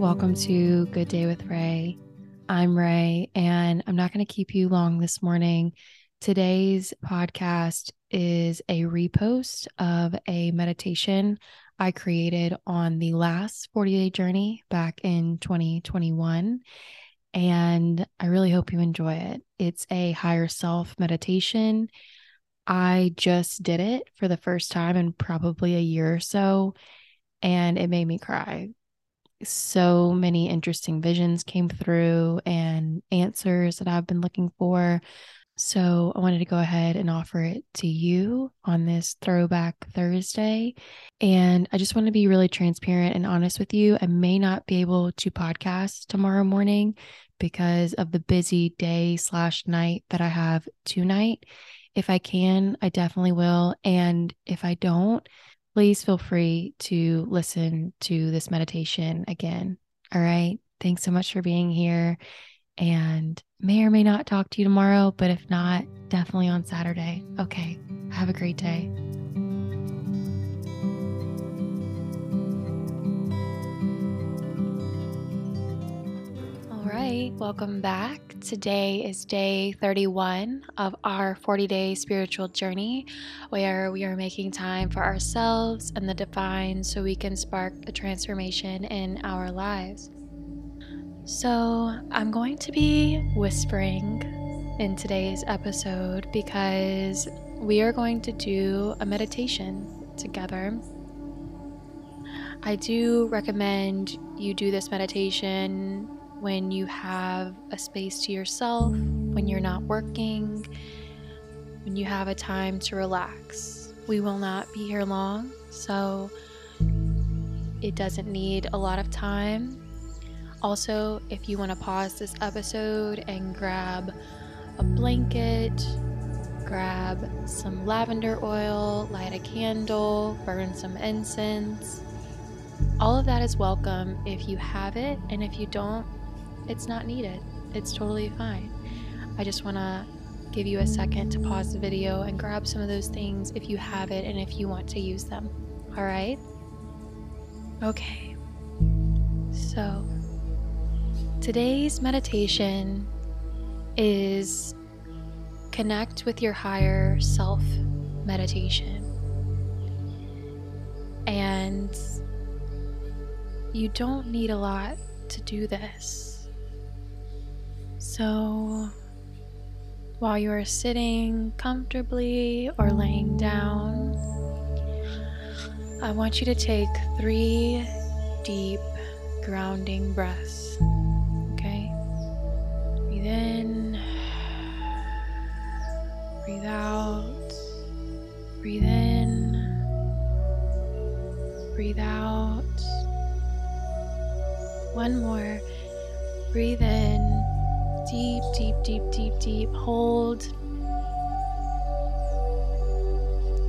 Welcome to Good Day with Ray. I'm Ray, and I'm not going to keep you long this morning. Today's podcast is a repost of a meditation I created on the last 40 day journey back in 2021. And I really hope you enjoy it. It's a higher self meditation. I just did it for the first time in probably a year or so, and it made me cry. So many interesting visions came through and answers that I've been looking for. So I wanted to go ahead and offer it to you on this throwback Thursday. And I just want to be really transparent and honest with you. I may not be able to podcast tomorrow morning because of the busy day slash night that I have tonight. If I can, I definitely will. And if I don't, please feel free to listen to this meditation again. All right. Thanks so much for being here and may or may not talk to you tomorrow, but if not, definitely on Saturday. Okay, have a great day. Right, welcome back. Today is day 31 of our 40 day spiritual journey, where we are making time for ourselves and the divine so we can spark a transformation in our lives. So, I'm going to be whispering in today's episode because we are going to do a meditation together. I do recommend you do this meditation when you have a space to yourself, when you're not working, when you have a time to relax. We will not be here long, so it doesn't need a lot of time also, if you want to pause this episode and grab a blanket, grab some lavender oil, light a candle, burn some incense, all of that is welcome if you have it, and if you don't, it's not needed. It's totally fine. I just want to give you a second to pause the video and grab some of those things if you have it and if you want to use them. All right? Okay. So, Today's meditation is connect with your higher self meditation. And you don't need a lot to do this. So, while you are sitting comfortably or laying down, I want you to take three deep grounding breaths. Okay? Breathe in, breathe out, breathe in, breathe out. One more. Breathe in, deep, deep, deep, deep, deep. Hold.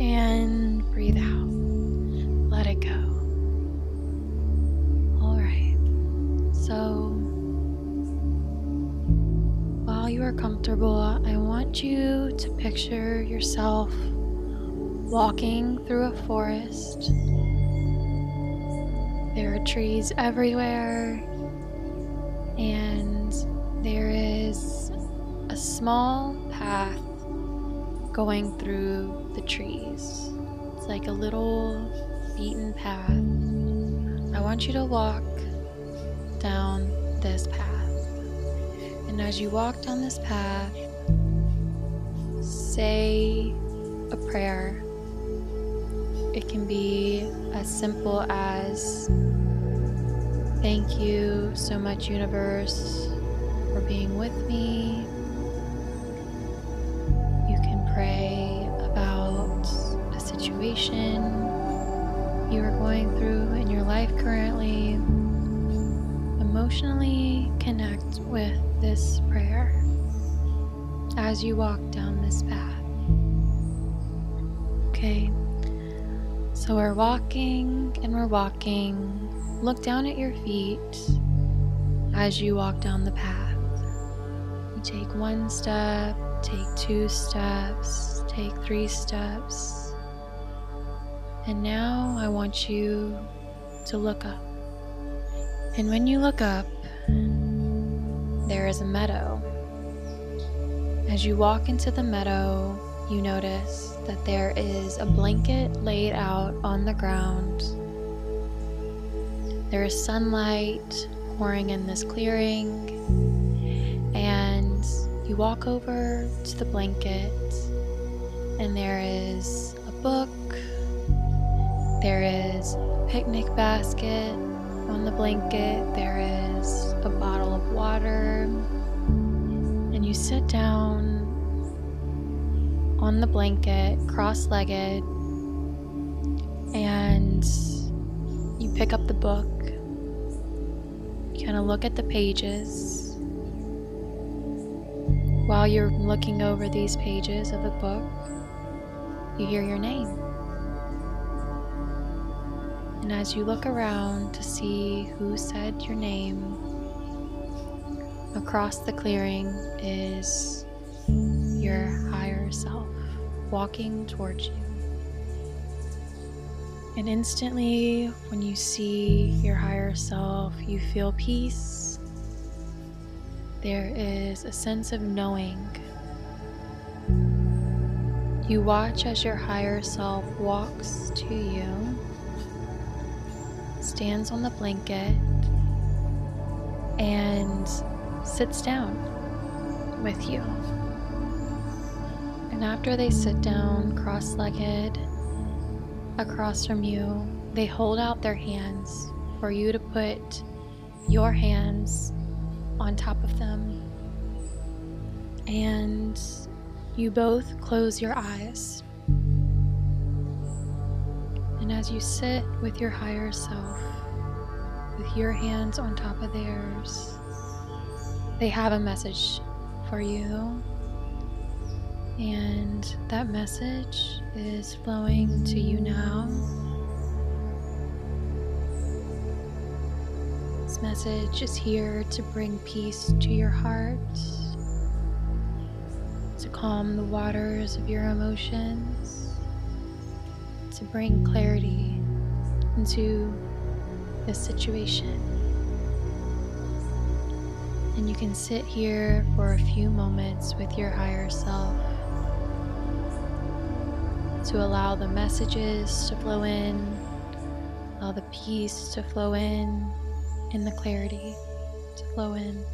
And breathe out. Let it go. All right. So, while you are comfortable, I want you to picture yourself walking through a forest. There are trees everywhere, small path going through the trees. It's like a little beaten path. I want you to walk down this path. And as you walk down this path, say a prayer. It can be as simple as Thank you so much, universe, for being with me. Situation you are going through in your life currently. Emotionally connect with this prayer as you walk down this path. Okay, so we're walking and we're walking. Look down at your feet as you walk down the path. You take one step, take two steps, take three steps. And now I want you to look up. And when you look up, there is a meadow. As you walk into the meadow, you notice that there is a blanket laid out on the ground. There is sunlight pouring in this clearing, and you walk over to the blanket, and there is a book, picnic basket on the blanket, there is a bottle of water, and you sit down on the blanket, cross legged, and you pick up the book. Kind of look at the pages. While you're looking over these pages of the book, you hear your name. And as you look around to see who said your name, across the clearing is your higher self walking towards you. And instantly, when you see your higher self, you feel peace. There is a sense of knowing. You watch as your higher self walks to you, stands on the blanket, and sits down with you. And after they sit down cross legged across from you, they hold out their hands for you to put your hands on top of them. And you both close your eyes. And as you sit with your higher self, with your hands on top of theirs, they have a message for you and that message is flowing to you now. This message is here to bring peace to your heart, to calm the waters of your emotions, to bring clarity into this situation. And you can sit here for a few moments with your higher self to allow the messages to flow in, allow the peace to flow in, and the clarity to flow in.